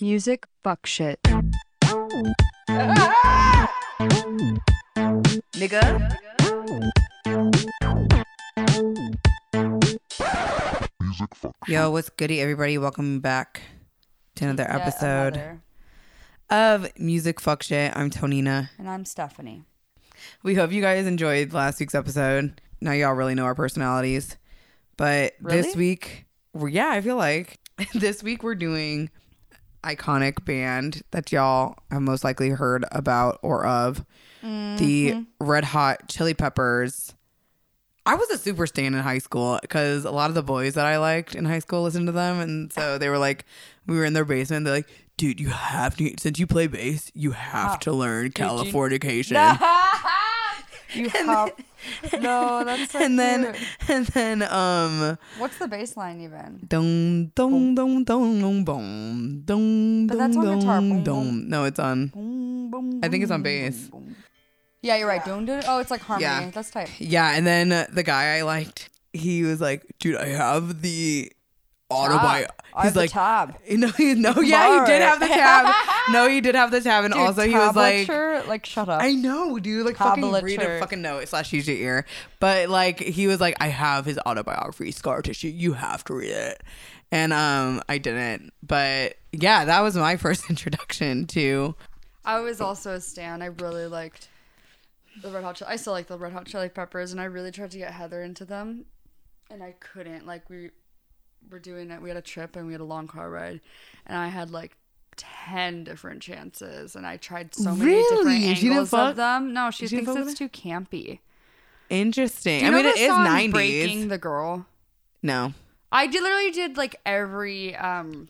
Music fuck shit. Nigga. Yo, what's goody, everybody? Welcome back to another Yet episode another. of Music Fuck Shit. I'm Tonina. And I'm Stephanie. We hope you guys enjoyed last week's episode. Now y'all really know our personalities. But this week, yeah, I feel like this week we're doing iconic band that y'all have most likely heard about or of. The mm-hmm. Red Hot Chili Peppers. I was a super stan in high school because a lot of the boys that I liked in high school listened to them, and so they were like, we were in their basement. They're like, "Dude, you have to since you play bass, you have oh, to learn Californication." You have no, that's so and then, cute. and then, um, what's the bass line even? dong dong dong dong dong dong dong But that's on dong guitar. dong Boom, dong. No, it's on. Boom, boom, I think it's on bass. boom, boom. Yeah, you're right. Don't do it. Oh, it's like harmony. Yeah. That's tight. Yeah, and then uh, the guy I liked, he was like, "Dude, I have the autobi." I He's like, tab. "No, he, no, yeah, he did have the tab. no, he did have the tab, and Dude, also he was like." tablature? like, shut up. I know, dude. Like, fucking read a Tablature. fucking note slash use your ear. But like, he was like, "I have his autobiography, Scar Tissue. You have to read it." And um, I didn't. But yeah, that was my first introduction to. I was also a stan. I really liked the Red Hot. Chili- I still like the Red Hot Chili Peppers, and I really tried to get Heather into them, and I couldn't. Like we were doing it. We had a trip and we had a long car ride, and I had like ten different chances, and I tried so many Really? different She didn't angles of them. No, she, thinks it's too campy. Interesting. I mean, it is nineties. Breaking the Girl. No. I did literally did like every um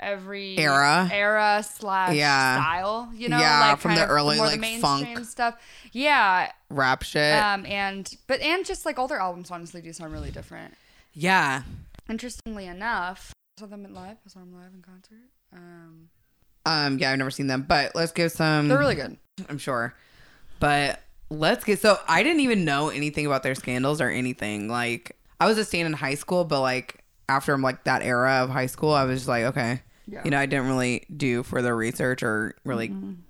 every Era? era slash Yeah. style, you know, Yeah, like from the early, like, the funk. stuff. Yeah, Rap shit. um, and but and just like all their albums honestly do sound really different. yeah. Interestingly enough, I saw them in live. I saw them live in concert. Um, Um. Yeah, I've never seen them, but let's give some. they're really good. I'm sure. But let's get so I didn't even know anything about their scandals or anything. Like I was a stan in high school, but like after like that era of high school, I was just like, okay. Yeah. You know, I didn't really do further research or really,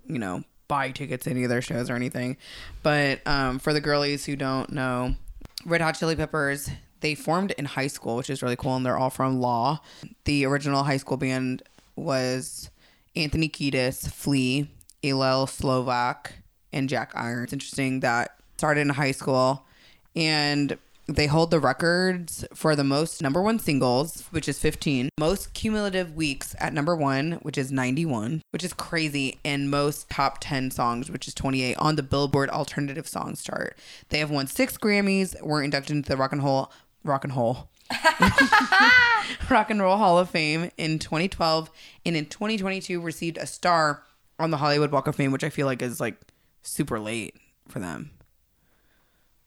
you know, buy tickets to any of their shows or anything. But um for the girlies who don't know, Red Hot Chili Peppers, they formed in high school, which is really cool, and they're all from Law. The original high school band was Anthony Kiedis, Flea, Hillel Slovak, and Jack Iron. It's interesting that started in high school, and they hold the records for the most number one singles, which is 15, most cumulative weeks at number one, which is 91, which is crazy, and most top 10 songs, which is 28 on the Billboard Alternative Songs chart. They have won six Grammys, were inducted into the Rock and Roll, Rock and Roll, Rock and Roll Hall of Fame in 2012, and in 2022 received a star on the Hollywood Walk of Fame, which I feel like is like super late for them.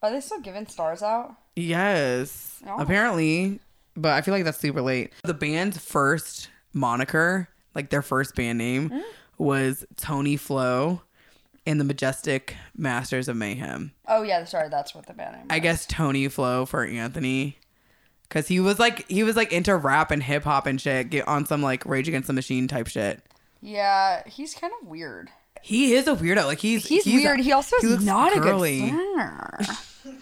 Are they still giving stars out? Yes. Oh. Apparently. But I feel like that's super late. The band's first moniker, like their first band name, Mm. was Tony Flo and the Majestic Masters of Mayhem. Oh yeah, sorry, that's what the band name. I was. guess Tony Flo for Anthony. Cause he was like he was like into rap and hip hop and shit, get on some like Rage Against the Machine type shit. Yeah, he's kind of weird. He is a weirdo. Like he's He's, weird. He also he is looks not girly. a good singer.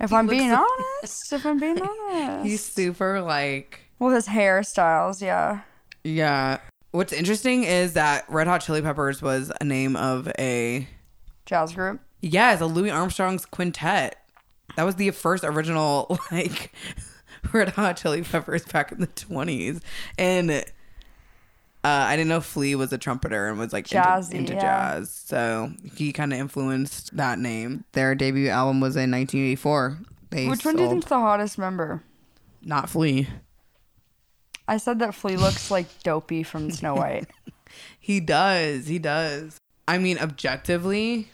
if I'm being honest, if I'm being honest, He's super like well, his hairstyles, yeah. yeah. What's interesting is that Red Hot Chili Peppers was a name of a Jazz group. Yeah, it's a Louis Armstrong's quintet. That was the first original like Red Hot Chili Peppers back in the twenties, and uh, I didn't know Flea was a trumpeter and was like into, Jazzy, into yeah. jazz, so he kind of influenced that name. Their debut album was in 1984. They Which one do you think's the hottest member? Not Flea. I said that Flea looks like Dopey from Snow White. He does. He does. I mean, objectively.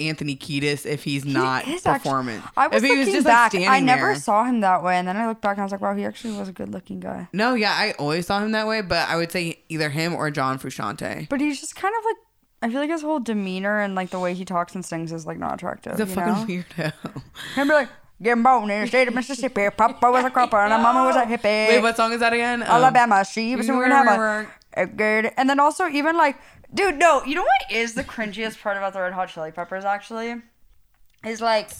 Anthony Kiedis, if he's not Mm-hmm. actually- performance, I was if he was just back. like I never there. saw him that way, and then I looked back and I was like, "Wow, he actually was a good-looking guy." No, yeah, I always saw him that way, but I would say either him or John Frusciante. But he's just kind of like I feel like his whole demeanor and like the way he talks and sings is like not attractive. He's a you fucking know? weirdo. Be like, "Get born in the state of Mississippi. Papa was a cropper and a mama was a hippie. Wait, what song is that again? Um, Alabama, she was in have good. And then also even like, dude, no, you know what is the cringiest part about the Red Hot Chili Peppers actually? Is like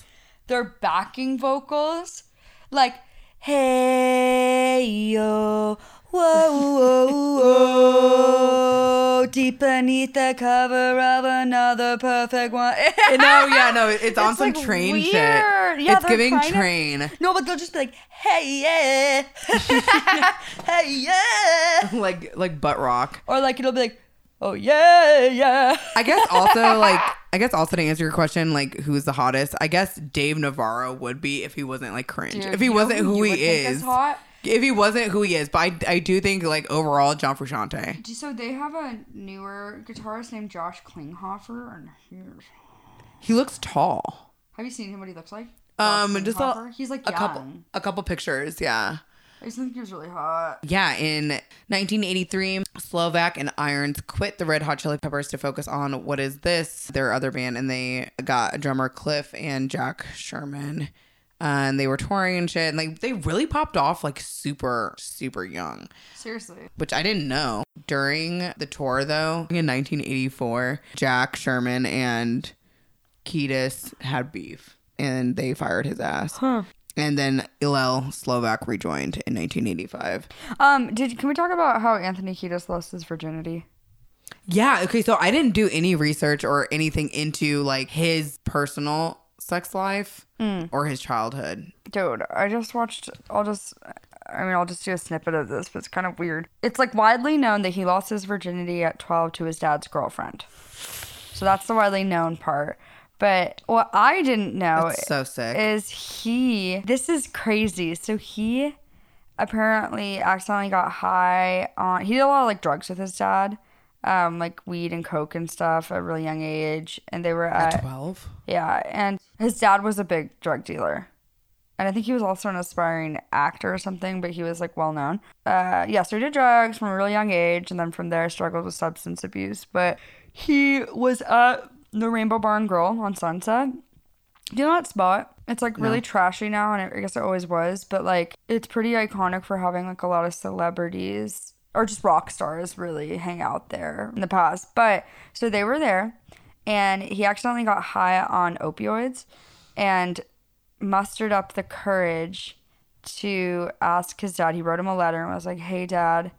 their backing vocals, like, hey yo, whoa, whoa, whoa, deep beneath the cover of another perfect one. no, yeah, no, it's, on some like, train shit. Yeah, it's giving trying to- train. No, but they'll just be like, hey yeah, hey yeah, like like butt rock. or like it'll be like, oh yeah, yeah. I guess also like I guess also to answer your question, like who's the hottest? I guess Dave Navarro would be if he wasn't like cringe. Dude, if he wasn't who who, he is is. hot? If he wasn't who he is, but I, I do think like overall John Frusciante. So they have a newer guitarist named Josh Klinghoffer, and here's- He looks tall. have you seen him? What he looks like? Um, just a, he's like a young. couple a couple pictures, yeah. I just think he was really hot. Yeah, in 1983, Slovak and Irons quit the Red Hot Chili Peppers to focus on what is this, their other band, and they got drummer Cliff and Jack Sherman. And they were touring and shit, and like they really popped off like super, super young, Seriously. which I didn't know. During the tour, though, in 1984, Jack Sherman and Kiedis had beef, and they fired his ass. And then Hillel Slovak rejoined in 1985. Um, did can we talk about how Anthony Kiedis lost his virginity? Yeah. Okay. So I didn't do any research or anything into like his personal sex life or his childhood. Dude, I just watched. I'll just. I mean, I'll just do a snippet of this, but it's kind of weird. It's like widely known that he lost his virginity at 12 to his dad's girlfriend. So that's the widely known part. But what I didn't know That's so sick. is he. This is crazy. So he apparently accidentally got high on. He did a lot of like drugs with his dad, um, like weed and coke and stuff at a really young age. And they were at 12. yeah, and his dad was a big drug dealer. And I think he was also an aspiring actor or something, but he was like well known. Uh, yeah, so he did drugs from a really young age, and then from there struggled with substance abuse. But he was at the Rainbow Barn Grill on Sunset. Do you know that spot? It's like really trashy now, and I guess it always was, but like it's pretty iconic for having like a lot of celebrities or just rock stars really hang out there in the past. But so they were there, and he accidentally got high on opioids and mustered up the courage to ask his dad. He wrote him a letter and was like, Hey, dad,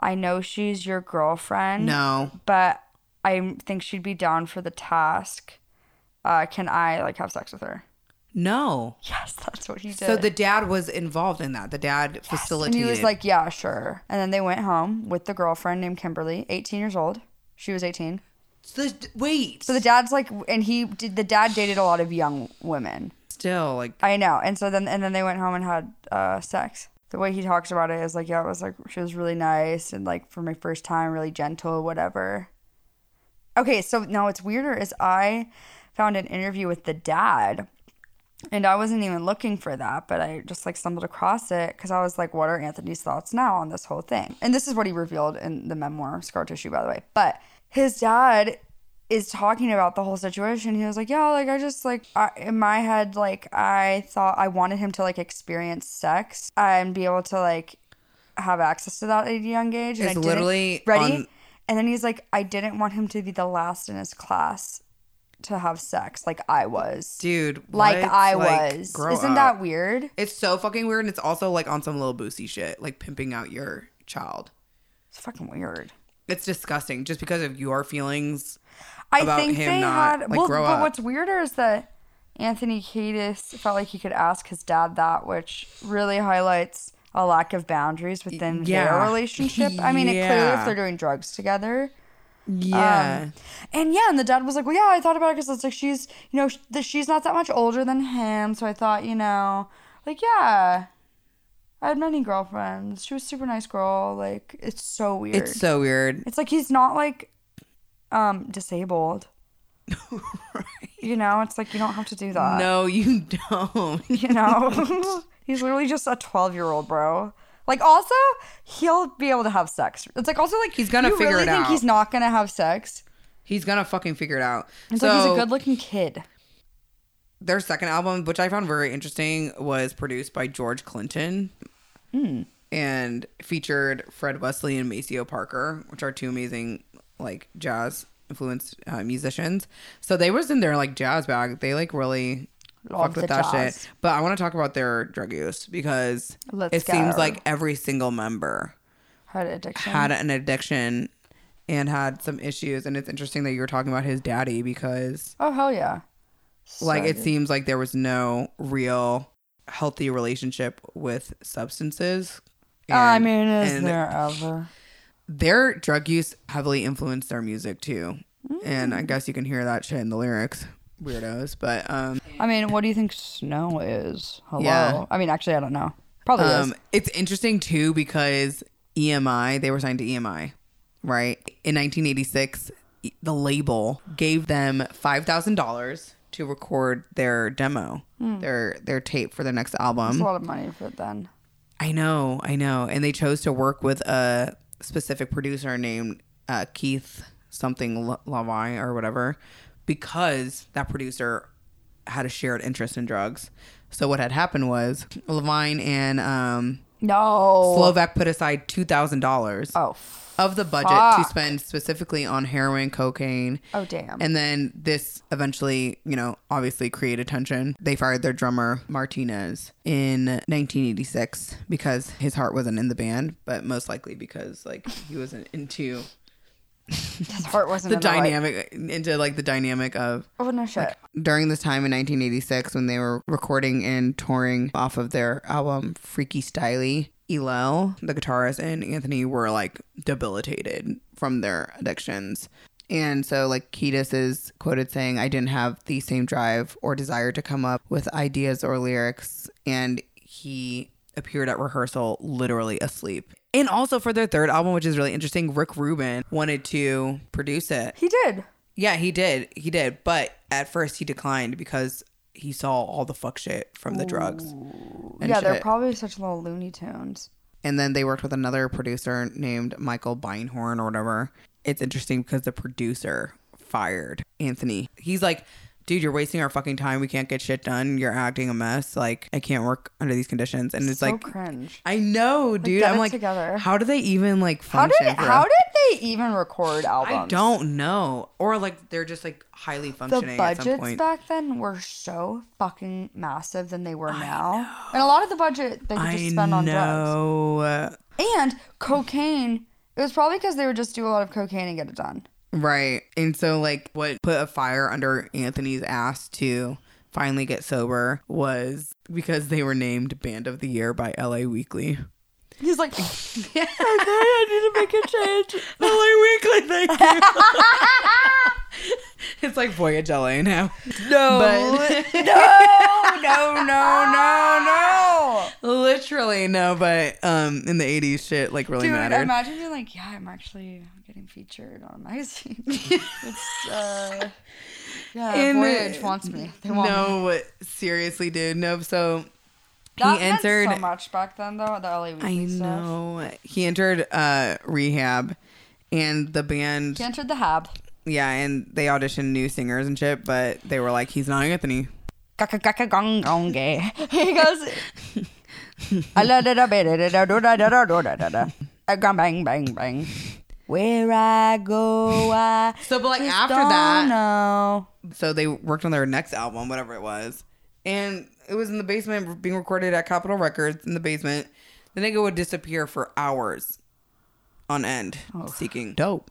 I know she's your girlfriend No. but I think she'd be down for the task. Uh, can I like have sex with her? No. Yes, that's what he did. So the dad was involved in that. The dad and facilitated. he was like, "Yeah, sure." And then they went home with the girlfriend named Kimberly, 18 years old. She was 18. The- wait. So the dad's like, and he did. The dad dated a lot of young women. still like I know. And so then, and then they went home and had uh, sex. The way he talks about it is like, yeah, it was like she was really nice and like for my first time, really gentle, whatever. Okay, so now what's weirder is I found an interview with the dad, and I wasn't even looking for that, but I just like stumbled across it because I was like, what are Anthony's thoughts now on this whole thing? And this is what he revealed in the memoir, Scar Tissue, by the way. But his dad is talking about the whole situation. He was like, "Yeah, like I just like I, in my head, like I thought I wanted him to like experience sex and be able to like have access to that at a young age." And It's I literally ready. on- and then he's like, "I didn't want him to be the last in his class to have sex, like I was, dude. like? I Like, was." Isn't up. that weird? It's so fucking weird, and it's also like on some little boosie shit, like pimping out your child. It's fucking weird. It's disgusting just because of your feelings. I about think him they not, had. like, well, but up. what's weirder is that Anthony Kiedis felt like he could ask his dad that, which really highlights a lack of boundaries within their relationship. I mean, it clearly if they're doing drugs together. Yeah. Um, and yeah, and the dad was like, "Well, yeah, I thought about it because it's like she's, you know, sh- she's not that much older than him, so I thought, you know, like yeah, I had many girlfriends. She was a super nice girl. Like it's so weird. it's so weird. It's like he's not like um disabled. right. You know, it's like you don't have to do that. no, you don't. You know? he's literally just a 12-year-old, bro. Like also, he'll be able to have sex. It's like also like He's gonna you figure really it think out. he's not to have sex? He's gonna fucking figure it out. It's so like he's a good-looking kid. their second album, which I found very interesting, was produced by George Clinton. And featured Fred Wesley and Maceo Parker, which are two amazing like jazz influenced uh, musicians. So they was in their like jazz bag. They like really Love fucked with that jazz. shit. But I want to talk about their drug use because Let's it seems like every single member Had addiction. had an addiction and had some issues. And it's interesting that you were talking about his daddy because oh hell yeah. like it So- seems like there was no real healthy relationship with substances. I mean, is there ever? their drug use heavily influenced their music too. And Mm. I guess you can hear that shit in the lyrics. Weirdos. But um I mean, what do you think snow is? Hello. Yeah. I mean, actually, I don't know. Probably um is. it's interesting too because EMI, they were signed to EMI, right? In 1986, e- the label gave them $5,000 to record their demo, their their tape for their next album. It's Hmm. a lot of money for it then. I know, I know. And they chose to work with a specific producer named uh, Keith something La- Lavai or whatever because that producer had a shared interest in drugs. So what had happened was Levene and um, No. Slovak put aside two thousand dollars Oh. Of the budget to spend specifically on heroin, cocaine, Oh damn. and then this eventually, you know, obviously created tension. They fired their drummer Martinez in 1986 because his heart wasn't in the band, but most likely because like he wasn't into His heart wasn't the in dynamic into like the dynamic of Oh no shit. during this time in 1986 when they were recording and touring off of their album Freaky Styley, Hillel, the guitarist, and Anthony were like debilitated from their addictions. And so, like, Kiedis is quoted saying, I didn't have the same drive or desire to come up with ideas or lyrics. And he appeared at rehearsal literally asleep. And also for their third album, which is really interesting, Rick Rubin wanted to produce it. He did. Yeah, he did. He did. But at first he declined because he saw all the fuck shit from the drugs. yeah, they're probably such little Looney Tunes. and then they worked with another producer named Michael Beinhorn or whatever. It's interesting because the producer fired Anthony. He's like, dude, you're wasting our fucking time. We can't get shit done. You're acting a mess. Like, I can't work under these conditions. And it's so like, cringe. I know, dude. get I'm like, together. how do they even like How did how did they even record albums? I don't know. Or like they're just like highly The functioning at some budgets point. back then were so fucking massive than they were now, and a lot of the budget they could just I spend on drugs know. and cocaine. It was probably because they would just do a lot of cocaine and get it done. Right. And so, like, what put a fire under Anthony's ass to finally get sober was because they were named Band of the Year by LA Weekly. He's like, okay, I need to make a change. LA Weekly, thank you. it's like Voyage LA now. No, But- no, no, no, no, no. Literally, no, but um, in the 80s, shit like really Dude, mattered. imagine being like, yeah, I'm actually getting featured on a magazine. it's uh, yeah, And- Voyage wants me. They want me. no, seriously, dude. No, so That he entered. so much back then, though. The LA I stuff. know. He entered uh, rehab, and the band. He entered the Hab. Yeah, and they auditioned new singers and shit, but they were like, he's not Anthony. He goes. bang bang bang. Where I go, I so but like just after that, know. so they worked on their next album, whatever it was, and it was in the basement being recorded at Capitol Records in the basement. The nigga would disappear for hours on end, oh. seeking dope.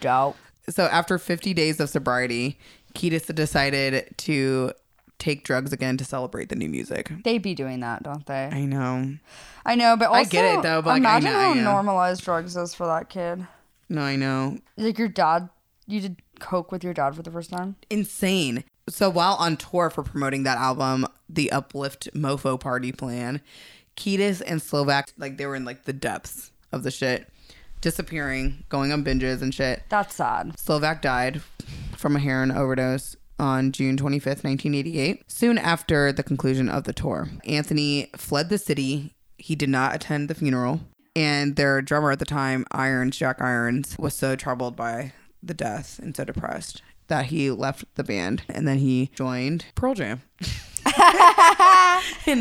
Dope. So after 50 days of sobriety, Kiedis decided to take drugs again to celebrate the new music. They be doing that, don't they? I know. I know, but also I get it, though, but, like, I imagine know- how normalized drugs is for that kid. No, I know. Like your dad, you did coke with your dad for the first time. insane. So while on tour for promoting that album, the Uplift Mofo Party Plan, Kiedis and Slovak like they were in like the depths of the shit, disappearing, going on binges and shit. That's sad. Slovak died from a heroin overdose on June 25th, 1988, soon after the conclusion of the tour. Anthony fled the city. He did not attend the funeral. And their drummer at the time, Irons, Jack Irons, was so troubled by the death and so depressed that he left the band. And then he joined Pearl Jam in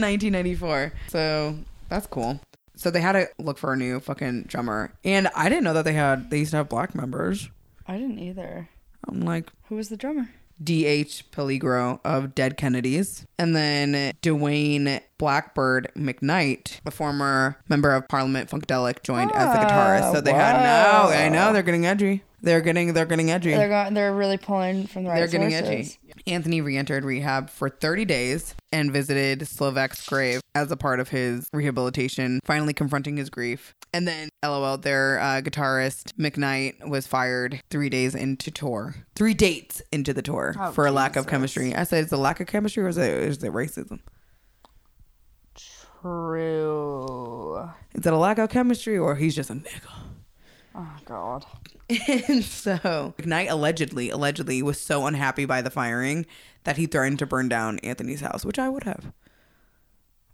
1994. So that's cool. So they had to look for a new fucking drummer. And I didn't know that they had, they used to have black members. I didn't either. I'm like, Who was the drummer? D.H. Peligro of Dead Kennedys. And then Dwayne Blackbyrd McKnight, a former member of Parliament Funkadelic, joined as the ah, guitarist. So they had no, I know they're getting edgy. They're getting, they're getting edgy. They're going. They're really pulling from the right They're getting sources. edgy. Anthony re-entered rehab for 30 days and visited Slovak's grave as a part of his rehabilitation, finally confronting his grief. And then, lol, their uh, guitarist McKnight was fired three days into tour, three dates into the tour Oh, for a lack of chemistry. I said, is it a lack of chemistry or is it, is it racism? True. Is it a lack of chemistry or he's just a nigga? Oh God. And so Knight allegedly, allegedly was so unhappy by the firing that he threatened to burn down Anthony's house, which I would have.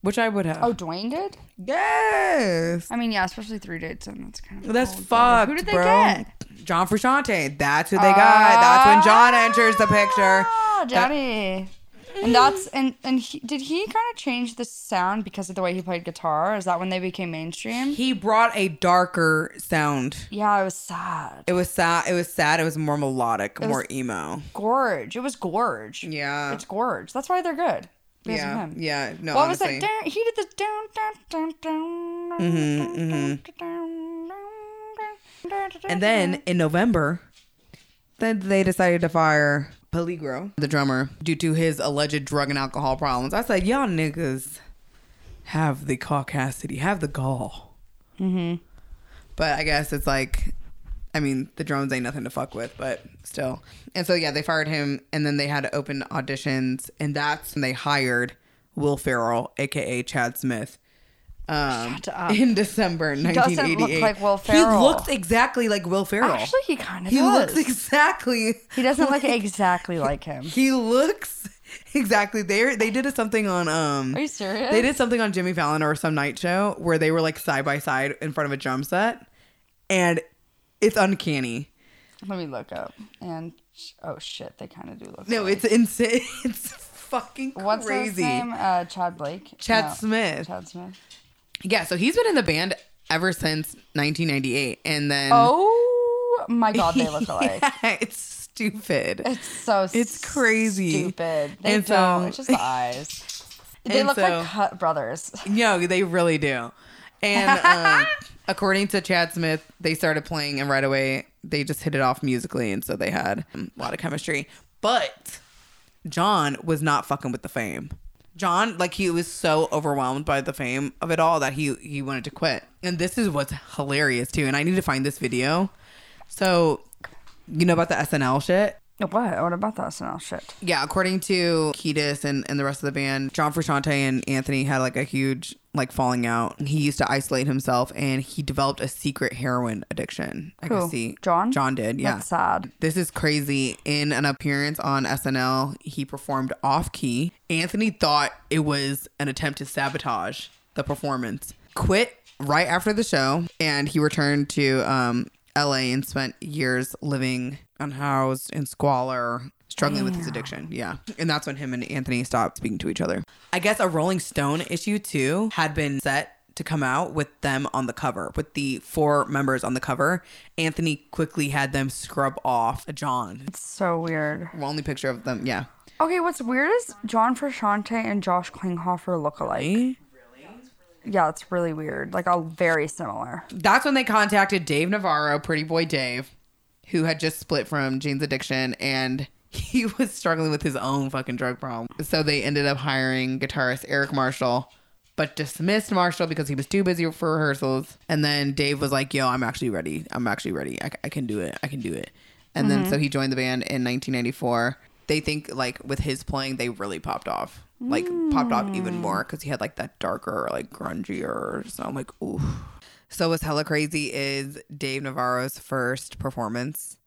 Which I would have. Oh, Dwayne did. yes. I mean, yeah, especially three dates in. That's kind of. That's cold, fucked, Who did they bro. get? John Frusciante. That's who they got. That's when John enters the picture. Ah, Johnny. And that's and and he, did he kind of change the sound because of the way he played guitar? Is that when they became mainstream? He brought a darker sound. Yeah, it was sad. It was sad. It was sad. It was more melodic, was- more emo. Gorge. It was gorge. Yeah. It's gorge. That's why they're good. Because yeah. of him. Yeah. No. What honestly. was that? He did this down, down, down, down, Mhm, down, mhm. down, down, down, down, And then in November, then they decided to fire Peligro, the drummer, due to his alleged drug and alcohol problems. I said, y'all niggas have the caucasity, have the gall. Mhm. But I guess it's like, I mean, the drums ain't nothing to fuck with, but still. And so, yeah, they fired him, and then they had to open auditions, and that's when they hired Will Ferrell, aka Chad Smith. Um, in December doesn't 1988. look like Will He Ferrell. looks exactly like Will Ferrell. Actually, he kind of he does. looks exactly. he doesn't look exactly like him. He looks exactly. They they did something on um. Are you serious? They did something on Jimmy Fallon or some night show where they were like side by side in front of a drum set, and it's uncanny. Let me look up. And oh shit, they kind of do look. No, alike. it's insane. It's fucking crazy. what's his name? Uh, Chad Blake. Chad No, Smith. Chad Smith. Yeah, so he's been in the band ever since 1998, and then Oh my god, they look alike. Yeah, it's stupid. It's so It's crazy. stupid. They And don't. so- it's just the eyes. They And look so- like cut brothers. No, they really do. And um, according to Chad Smith, they started playing, and right away they just hit it off musically, and so they had um, a lot of chemistry. But John was not fucking with the fame. John, like he was so overwhelmed by the fame of it all that he he wanted to quit. And this is what's hilarious too. And I need to find this video. So, you know about the SNL shit? What? What about that SNL shit? Yeah, according to Kiedis and, and the rest of the band, John Frusciante and Anthony had like a huge like falling out. He used to isolate himself and he developed a secret heroin addiction. I Who? guess he John? John did, yeah. That's sad. This is crazy. In an appearance on SNL, he performed off key. Anthony thought it was an attempt to sabotage the performance. Quit right after the show, and he returned to um, LA and spent years living unhoused in squalor, struggling with his addiction. Yeah. And that's when him and Anthony stopped speaking to each other. I guess a Rolling Stone issue too had been set to come out with them on the cover, with the four members on the cover. Anthony quickly had them scrub off John. It's so weird. Only picture of them, yeah. Okay, what's weird is John Frusciante and Josh Klinghoffer look alike. Yeah, it's really weird. Like, all very similar. That's when they contacted Dave Navarro, Pretty Boy Dave, who had just split from Jane's addiction and he was struggling with his own fucking drug problem. So they ended up hiring guitarist Arik Marshall, but dismissed Marshall because he was too busy for rehearsals. And then Dave was like, yo, I'm actually ready. I'm actually ready. I, I can do it. I can do it. And then so he joined the band in 1994. They think like with his playing, they really popped off. Like popped off even hmm. more because he had like that darker, like grungier. So I'm like, ooh. So what's hella crazy is Dave Navarro's first performance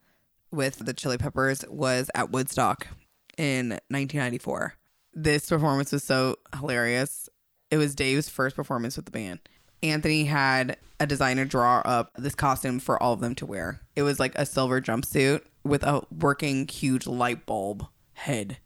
with the Chili Peppers was at Woodstock in 1994. This performance was so hilarious. It was Dave's first performance with the band. Anthony had a designer draw up this costume for all of them to wear. It was like a silver jumpsuit with a working huge light bulb head.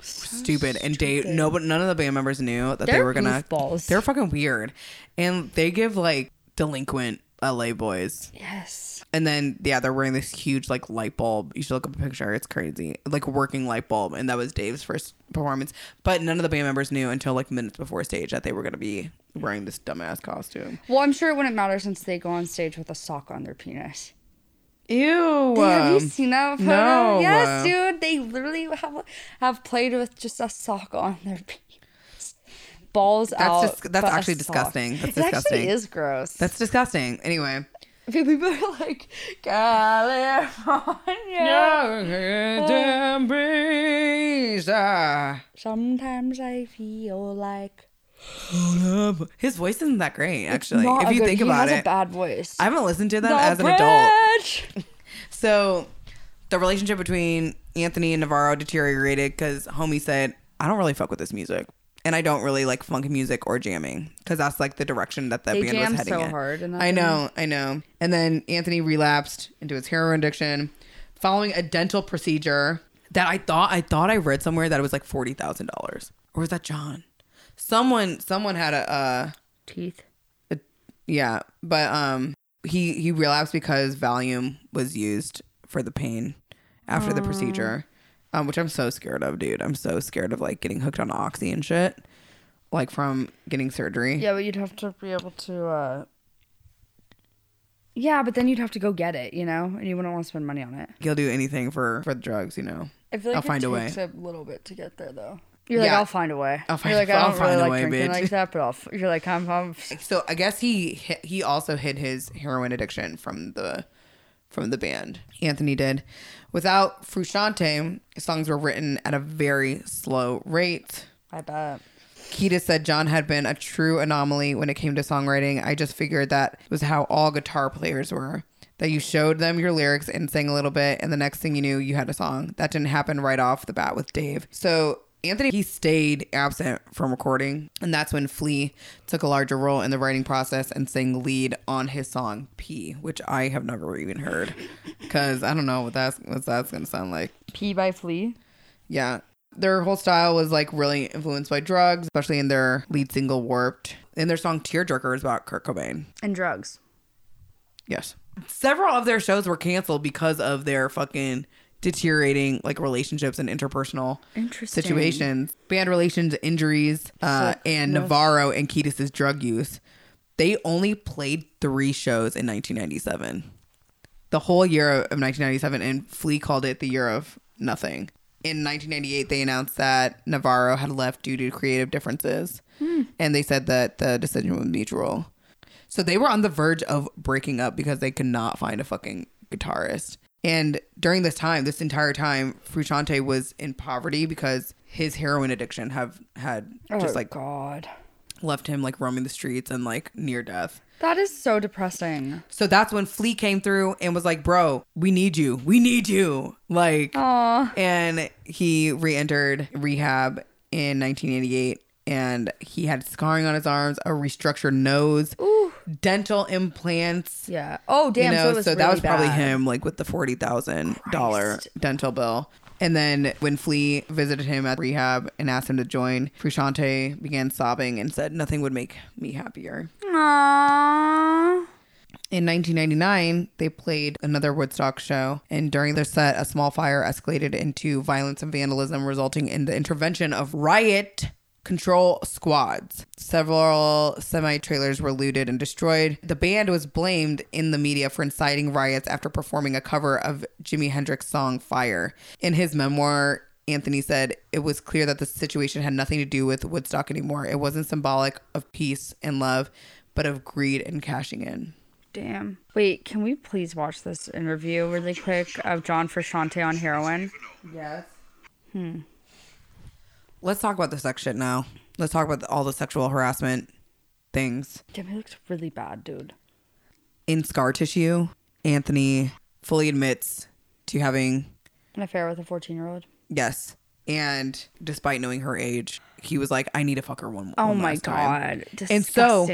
stupid. And Dave, no, but none of the band members knew that they They're were gonna. goofballs. They're fucking weird, and they give like delinquent LA boys. Yes. And then yeah, they're wearing this huge like light bulb. You should look up a picture. It's crazy, like working light bulb, and that was Dave's first performance. But none of the band members knew until like minutes before stage that they were gonna be wearing this dumbass costume. Well, I'm sure it wouldn't matter since they go on stage with a sock on their penis. Ew. have you seen that photo? no. Yes, dude. They literally have have played with just a sock on their penis. Balls out. just- that's actually disgusting. That's it disgusting. actually is gross. That's disgusting. Anyway. people are like California. Breeze, ah. Sometimes I feel like His voice isn't that great, actually. If you good- think he about has a it, bad voice. I haven't listened to them The as an adult. So, the relationship between Anthony and Navarro deteriorated because Homie said, "I don't really fuck with this music, and I don't really like funk music or jamming because that's like the direction that the They band was heading so in." hard in I know, I know. And then Anthony relapsed into his heroin addiction, following a dental procedure that I thought I thought I read somewhere that it was like forty thousand dollars, or was that John? Someone, someone had a. Uh, Teeth. yeah, but um he he relapsed because Valium was used for the pain after the procedure. Um which I'm so scared of, dude. I'm so scared of like getting hooked on oxy and shit. Like from getting surgery. Yeah, but you'd have to be able to. uh Yeah, but then you'd have to go get it, you know, and you wouldn't want to spend money on it. He'll do anything for for the drugs, you know. I feel like I'll it find a way. takes a little bit to get there, though. You're like, Yeah. I'll find a way. I'll find- you're like, I I'll don't find really a like way, drinking bitch. like that, but I'll. f- You're like, I'm. I'm So I guess he hi- he also hid his heroin addiction from the from the band. Anthony did. Without Frusciante, songs were written at a very slow rate. I bet. Kiedis said John had been a true anomaly when it came to songwriting. I just figured that was how all guitar players were. That you showed them your lyrics and sang a little bit, and the next thing you knew, you had a song. That didn't happen right off the bat with Dave. So Anthony, he stayed absent from recording, and that's when Flea took a larger role in the writing process and sang lead on his song Pea, which I have never even heard, because I don't know what that's what that's gonna sound like. "Pea" by Flea. Yeah. Their whole style was like really influenced by drugs, especially in their lead single Warped. And their song Tearjerker is about Kurt Cobain. And drugs. Yes. Several of their shows were canceled because of their fucking deteriorating like relationships and interpersonal situations, band relations, injuries, uh, and Yes. Navarro and Kiedis' drug use. They only played three shows in 1997. The whole year of 1997, and Flea called it the year of nothing. In 1998, they announced that Navarro had left due to creative differences, and they said that the decision was mutual. So they were on the verge of breaking up because they could not find a fucking guitarist. And during this time, this entire time, Frusciante was in poverty because his heroin addiction have had oh just oh, like God. left him like roaming the streets and like near death. That is so depressing. So that's when Flea came through and was like, "Bro, we need you. We need you." Like, Aw. and he re-entered rehab in 1988 and he had scarring on his arms, a restructured nose, Ooh. Dental implants. Yeah. Oh, damn. you know, so it was that really was probably bad. him, like with the forty thousand dollar dental bill. And then when Flea visited him at rehab and asked him to join, Frusciante began sobbing and said, "Nothing would make me happier." Aww. In 1999, they played another Woodstock show, and during their set, a small fire escalated into violence and vandalism, resulting in the intervention of riot control squads. Several semi trailers were looted and destroyed. The band was blamed in the media for inciting riots after performing a cover of Jimi Hendrix's song Fire. In his memoir, Anthony said it was clear that the situation had nothing to do with Woodstock anymore. It wasn't symbolic of peace and love, but of greed and cashing in. Damn. Wait, can we please watch this interview really quick of John Frusciante on heroin? Yes. Hmm. Let's talk about the sex shit now. Let's talk about all the sexual harassment things. Damn, he looks really bad, dude. In scar tissue, Anthony fully admits to having An affair with a 14 year old. yes, and despite knowing her age, he was like, "I need to fuck her one." Oh one my last time." god. And so-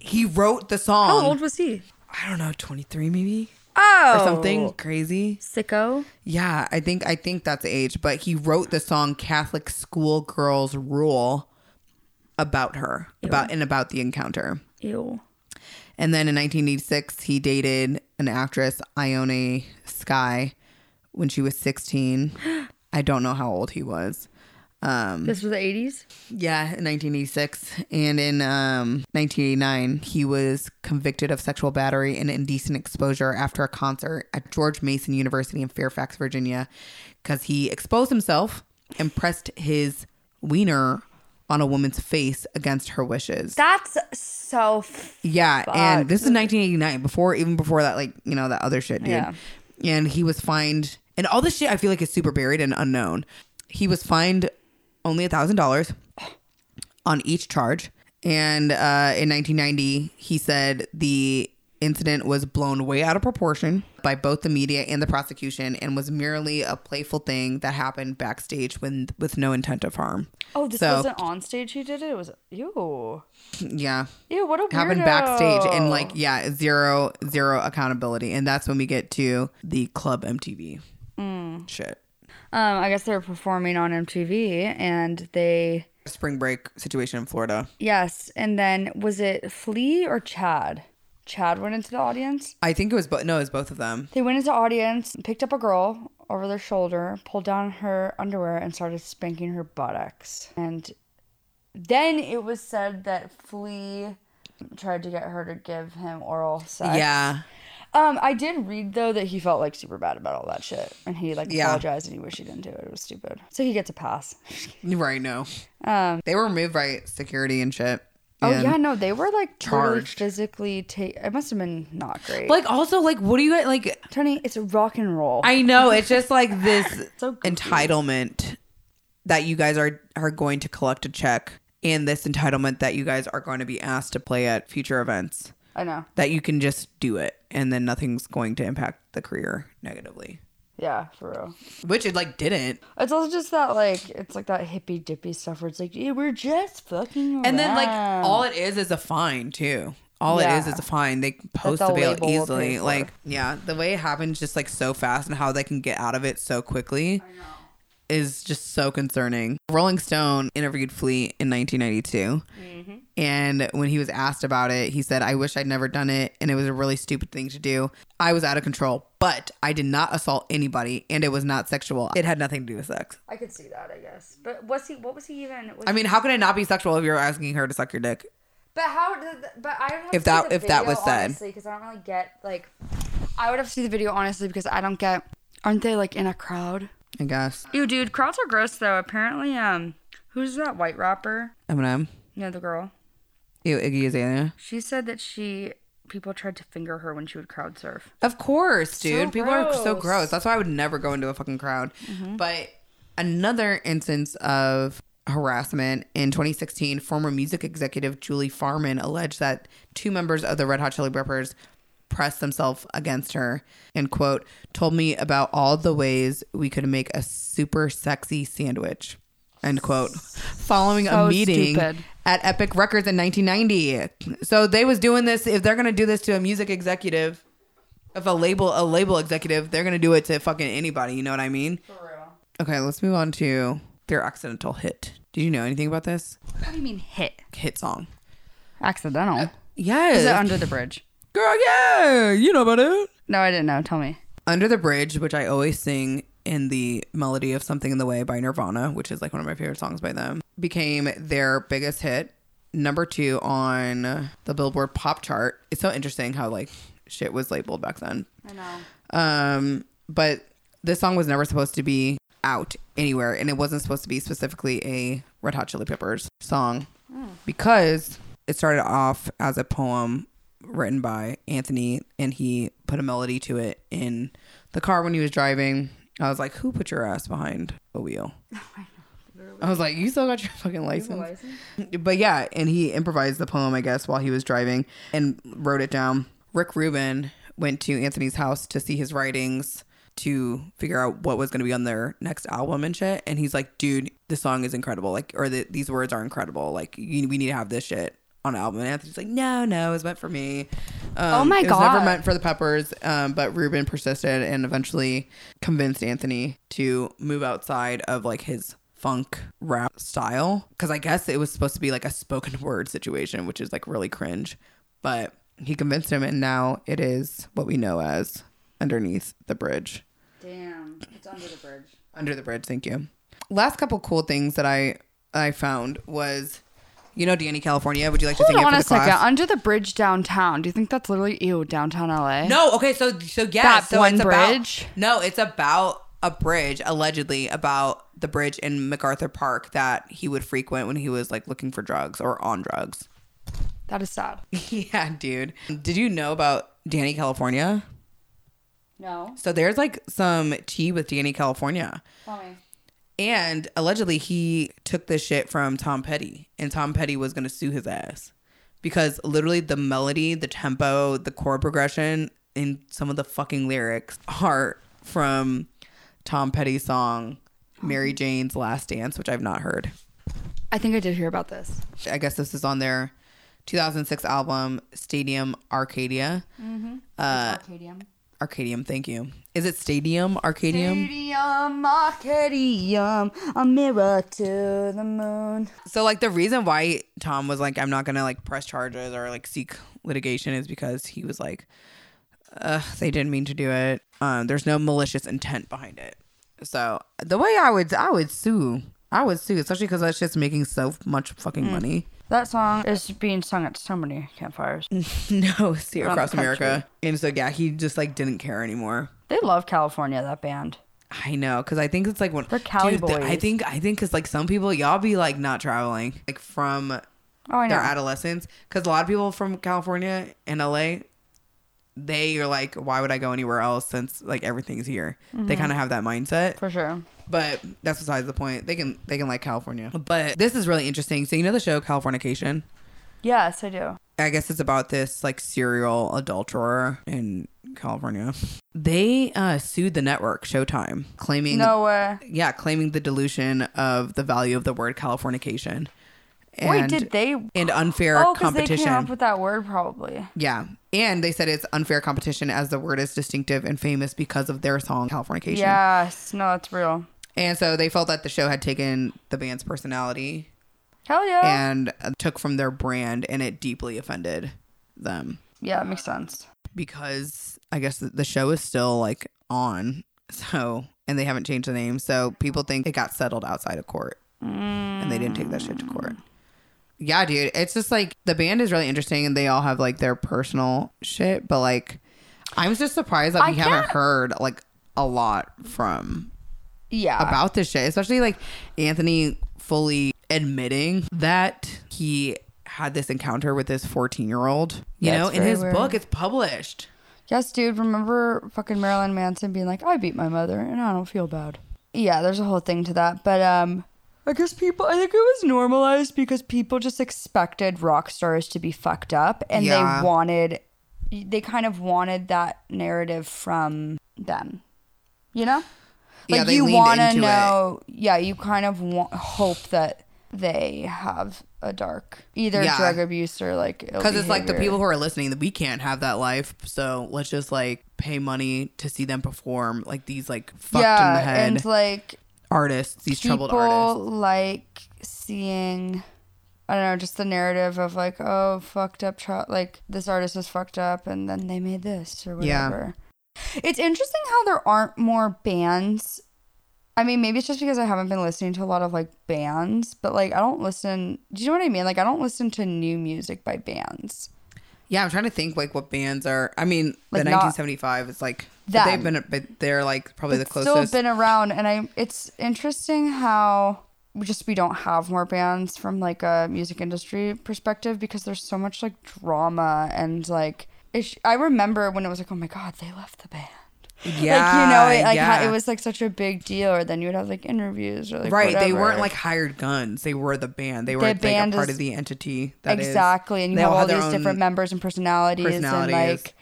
he wrote the song. How old was he? I don't know, twenty three maybe. Oh, or something oh. crazy. Sicko. Yeah, I think I think that's age. But he wrote the song "Catholic School Girls Rule" about her, about and about the encounter. Ew. And then in 1986, he dated an actress, Ione Skye, when she was 16. I don't know how old he was. Um, This was the 80s? yeah, in 1986. And in um, 1989, he was convicted of sexual battery and indecent exposure after a concert at George Mason University in Fairfax, Virginia, because he exposed himself and pressed his wiener on a woman's face against her wishes. That's so. F- Yeah, Fuck. and this is 1989, before even before that, like you know that other shit, dude. Yeah. And he was fined, and all this shit I feel like is super buried and unknown. He was fined only a thousand dollars on each charge, and uh, in 1990, he said the incident was blown way out of proportion by both the media and the prosecution, and was merely a playful thing that happened backstage when with no intent of harm. oh, this So- wasn't on stage he did it? It was. Ew. Yeah. Ew, what a weirdo. happened backstage and like yeah zero zero accountability and that's when we get to the club mtv shit Um, I guess they were performing on MTV and they. spring break situation in florida Yes. And then was it Flea or Chad? Chad went into the audience. i think it was both no it was both of them They went into audience, picked up a girl over their shoulder, pulled down her underwear, and started spanking her buttocks. And then it was said that Flea tried to get her to give him oral sex. yeah Um, I did read though that he felt like super bad about all that shit, and he like Yeah. apologized and he wished he didn't do it. It was stupid. So he gets a pass. right no Um. they were removed by security and shit Oh And- yeah, no, they were like totally Charged. physically take. It must have been not great. like also like what do you guys like Tony, it's rock and roll. i know it's just like this So entitlement that you guys are are going to collect a check and this entitlement that you guys are going to be asked to play at future events I know. that you can just do it and then nothing's going to impact the career negatively. Yeah, for real. which it like didn't. It's also just that like it's like that hippy dippy stuff where it's like yeah, we're just fucking and then like all it is is a fine too. All it is is a fine. They post the bail easily. Like yeah the way it happens just like so fast and how they can get out of it so quickly is just so concerning rolling stone interviewed flea in 1992 Mm-hmm. and when he was asked about it he said i wish i'd never done it and it was a really stupid thing to do i was out of control but i did not assault anybody and it was not sexual it had nothing to do with sex I could see that, I guess. But was he? What was he even? Was i mean how can it not be sexual if you're asking her to suck your dick But how did? But I have If to see that- the if that video, was said. honestly, because I don't really get like. I would have to see the video honestly because I don't get. Aren't they like in a crowd? I guess Ew, dude, crowds are gross though. Apparently, um, who's that white rapper? eminem know the girl. Ew, iggy azalea She said that she people tried to finger her when she would crowd surf. Of course, dude. People are so gross. Mm-hmm. gross. That's why I would never go into a fucking crowd. But another instance of harassment in 2016, former music executive Julie Farman alleged that two members of the Red Hot Chili Peppers pressed themselves against her and quote told me about all the ways we could make a super sexy sandwich end quote following a meeting stupid. at epic records in 1990 so they was doing this if they're gonna do this to a music executive if a label a label executive they're gonna do it to fucking anybody you know what i mean For real. okay let's move on to their accidental hit did you know anything about this What do you mean hit? hit song Accidental. Uh, yes Is it under the bridge? Girl yeah you know about it No, I didn't know. Tell me. under the bridge which i always sing in the melody of something in the way by nirvana which is like one of my favorite songs by them became their biggest hit number two on the billboard pop chart it's so interesting how like shit was labeled back then I know. Um, but this song was never supposed to be out anywhere, and it wasn't supposed to be specifically a Red Hot Chili Peppers song because it started off as a poem written by Anthony, and he put a melody to it in the car when he was driving. I was like, "Who put your ass behind a wheel?" I was like, "You still got your fucking license?" But yeah, and he improvised the poem, I guess, while he was driving and wrote it down. Rick Rubin went to Anthony's house to see his writings to figure out what was going to be on their next album and shit. And he's like, dude, the song is incredible. Like, or the, these words are incredible. Like, you, we need to have this shit on an album. And Anthony's like, no, no, it was meant for me. Um, Oh my god. it was never meant for the Peppers, um, but Rubin persisted and eventually convinced Anthony to move outside of like his funk rap style because I guess it was supposed to be like a spoken word situation, which is like really cringe. But he convinced him, and now it is what we know as underneath the bridge. Damn, it's under the bridge. Under the bridge, thank you. Last couple cool things that I I found was, you know, Dani California. Would you like to Hold sing it on for a the second. class? Under the bridge downtown. Do you think that's literally ew downtown LA? No, okay, so so yeah, That so one it's bridge? About, no, it's about a bridge, allegedly about the bridge in MacArthur Park that he would frequent when he was like looking for drugs or on drugs. That is sad. yeah, dude. Did you know about Dani California? No. So there's like some tea with Dani California. And allegedly he took this shit from Tom Petty and Tom Petty was going to sue his ass because literally the melody, the tempo, the chord progression in some of the fucking lyrics are from Tom Petty's song Mary Jane's Last Dance, which I've not heard. I think I did hear about this. I guess this is on their 2006 album Stadium Arcadia. Uh, Arcadium. Arcadium, thank you. Is it Stadium Arcadium? Stadium, Arcadium, a mirror to the moon. So like the reason why Tom was like, I'm not gonna like press charges or like seek litigation is because he was like, uh, they didn't mean to do it. Um, there's no malicious intent behind it. So the way I would I would sue, I would sue, especially because that's just making so much fucking money. That song is being sung at so many campfires. no, see Around across America, and so yeah, he just like didn't care anymore. They love California, that band. I know, cause I think it's like when They're Cali Dude, th- I think I think cause like some people y'all be like not traveling like from Oh, I know. their adolescence because a lot of people from California and LA, they are like, why would I go anywhere else since like everything's here? Mm-hmm. They kind of have that mindset, For sure. but that's besides the point. They can they can like California, but this is really interesting. So you know the show Californication. Yes, I do. I guess it's about this like serial adulterer in California. They uh, sued the network Showtime, claiming No way. yeah, claiming the dilution of the value of the word Californication. And, Wait, did they? and unfair Oh, because they competition. came up with that word, probably. Yeah. And they said it's unfair competition as the word is distinctive and famous because of their song Californication. Yes. No, that's real. And so they felt that the show had taken the band's personality Hell yeah. and uh, took from their brand and it deeply offended them yeah, it makes sense. because I guess the- the show is still like on. So, and they haven't changed the name. So people think it got settled outside of court and they didn't take that shit to court. Yeah, dude. It's just like the band is really interesting and they all have like their personal shit, but like I'm just surprised that I we haven't can't- heard like a lot from Yeah. about this shit, especially like Anthony fully admitting that he had this encounter with this 14 year old. You Yeah, know, in his weird. book, it's published. Yes, dude. Remember fucking Marilyn Manson being like, "I beat my mother and I don't feel bad." Yeah, there's a whole thing to that, but um, I guess people. I think it was normalized because people just expected rock stars to be fucked up, and Yeah. they wanted, they kind of wanted that narrative from them. You know, Yeah, like they you want to into it. know. Yeah, you kind of want, hope that they have a dark either Yeah. drug abuse or like Because it's like the people who are listening that we can't have that life. So let's just like pay money to see them perform like these like fucked yeah, in the head and like artists, these troubled artists. People like seeing I don't know, just the narrative of like, oh, fucked up child like this artist was fucked up and then they made this or Yeah. whatever. It's interesting how there aren't more bands. I mean, maybe it's just because I haven't been listening to a lot of like bands, but like I don't listen do you know what I mean? Like I don't listen to new music by bands. Yeah, I'm trying to think like what bands are. I mean, Like, the not 1975 is like but they've been, but they're like probably the closest. still been around and i it's interesting how we just we don't have more bands from like a music industry perspective because there's so much like drama and like i remember when it was like oh my god they left the band yeah, like you know it, like yeah. it was like such a big deal or then you would have like interviews or like right. They weren't like hired guns. They were the band. They were like band a part is- of the entity. That is- exactly and you they have all all these different members and personalities, and like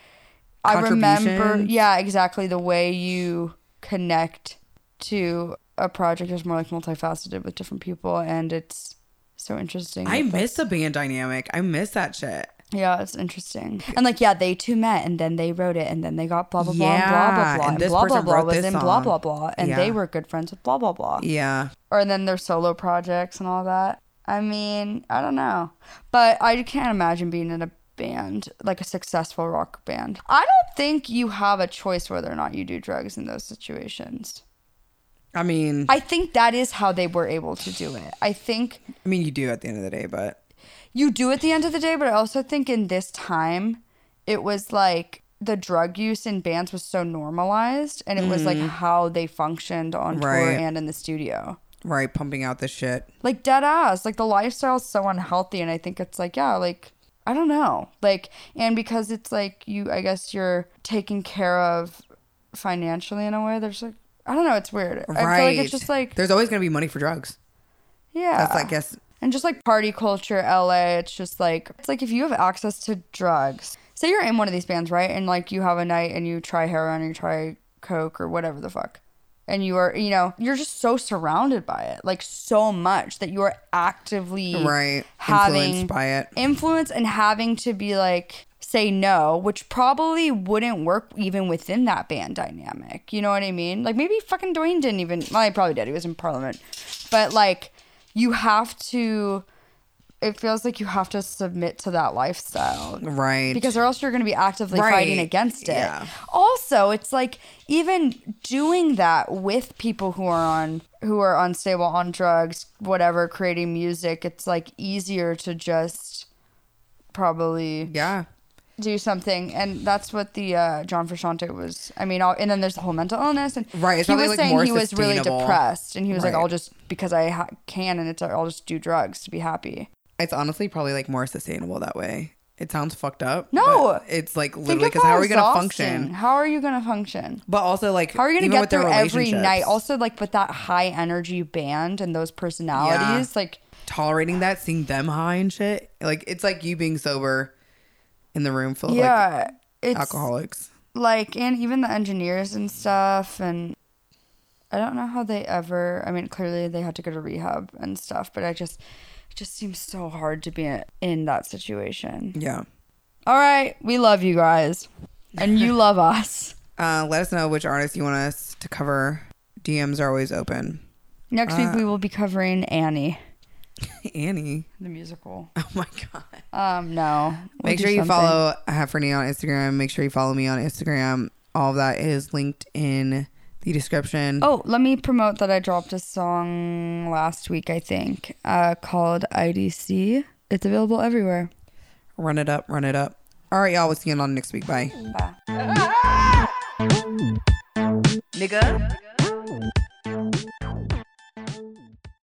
i remember yeah exactly the way you connect to a project is more like multifaceted with different people and it's so interesting I miss the band dynamic. I miss that shit. Yeah, it's interesting. And like, yeah, they two met and then they wrote it and then they got blah blah blah blah blah blah and and this blah blah blah was in blah blah blah and Yeah. they were good friends with blah blah blah. Yeah. Or then their solo projects and all that. I mean, I don't know. But I can't imagine being in a band, like a successful rock band. I don't think you have a choice whether or not you do drugs in those situations. I mean, I think that is how they were able to do it. I think I mean, you do at the end of the day, but you do at the end of the day, but I also think in this time, it was like the drug use in bands was so normalized and it was like how they functioned on tour Mm-hmm. And in the studio. right, pumping out the shit. Like dead ass. Like the lifestyle's so unhealthy and I think it's like, yeah, like I don't know. Like and because it's like you I guess you're taken care of financially in a way, there's like I don't know, it's weird. I right. feel like it's just like there's always gonna be money for drugs. yeah. That's I guess And just like party culture, LA, it's just like it's like if you have access to drugs. Say you're in one of these bands, right? And like you have a night and you try heroin or you try coke or whatever the fuck. And you are, you know, you're just so surrounded by it, like so much that you are actively right having influenced by it. influence and having to be like say no, which probably wouldn't work even within that band dynamic. You know what I mean? Like maybe fucking Dwayne didn't even well, he probably did, he was in parliament. But like you have to it feels like you have to submit to that lifestyle. Right. Because or else you're going to be actively fighting against it. Yeah. Also, it's like even doing that with people who are on who are unstable on drugs, whatever, creating music, it's like easier to just probably yeah. Do something, and that's what the uh, John Frusciante was. I mean, all, and then there's the whole mental illness, and Right, it's he was like, saying he was really depressed, and he was like, "I'll just because I ha- can, and it's I'll just do drugs to be happy." It's honestly probably like more sustainable that way. It sounds fucked up. No. but it's like literally because how are we gonna function? How are you gonna function? But also like How are you gonna get through every night? Also, like with that high energy band and those personalities, like tolerating that, seeing them high and shit. Like it's like you being sober in the room full of like it's alcoholics. like and even the engineers and stuff and i don't know how they ever i mean clearly they had to go to rehab and stuff but i just it just seems so hard to be in, that situation Yeah. all right we love you guys and you love us Uh, let us know which artists you want us to cover. DMs are always open. next week we will be covering annie Annie. the musical Oh my god. um no We'll Make sure you something. follow Hefferny on Instagram. Make sure you follow me on Instagram. All of that is linked in the description. Oh, let me promote that I dropped a song last week, I think, uh, called IDC. It's available everywhere. Run it up, run it up. All right, y'all. We'll see you on next week. Bye. Bye. Nigga.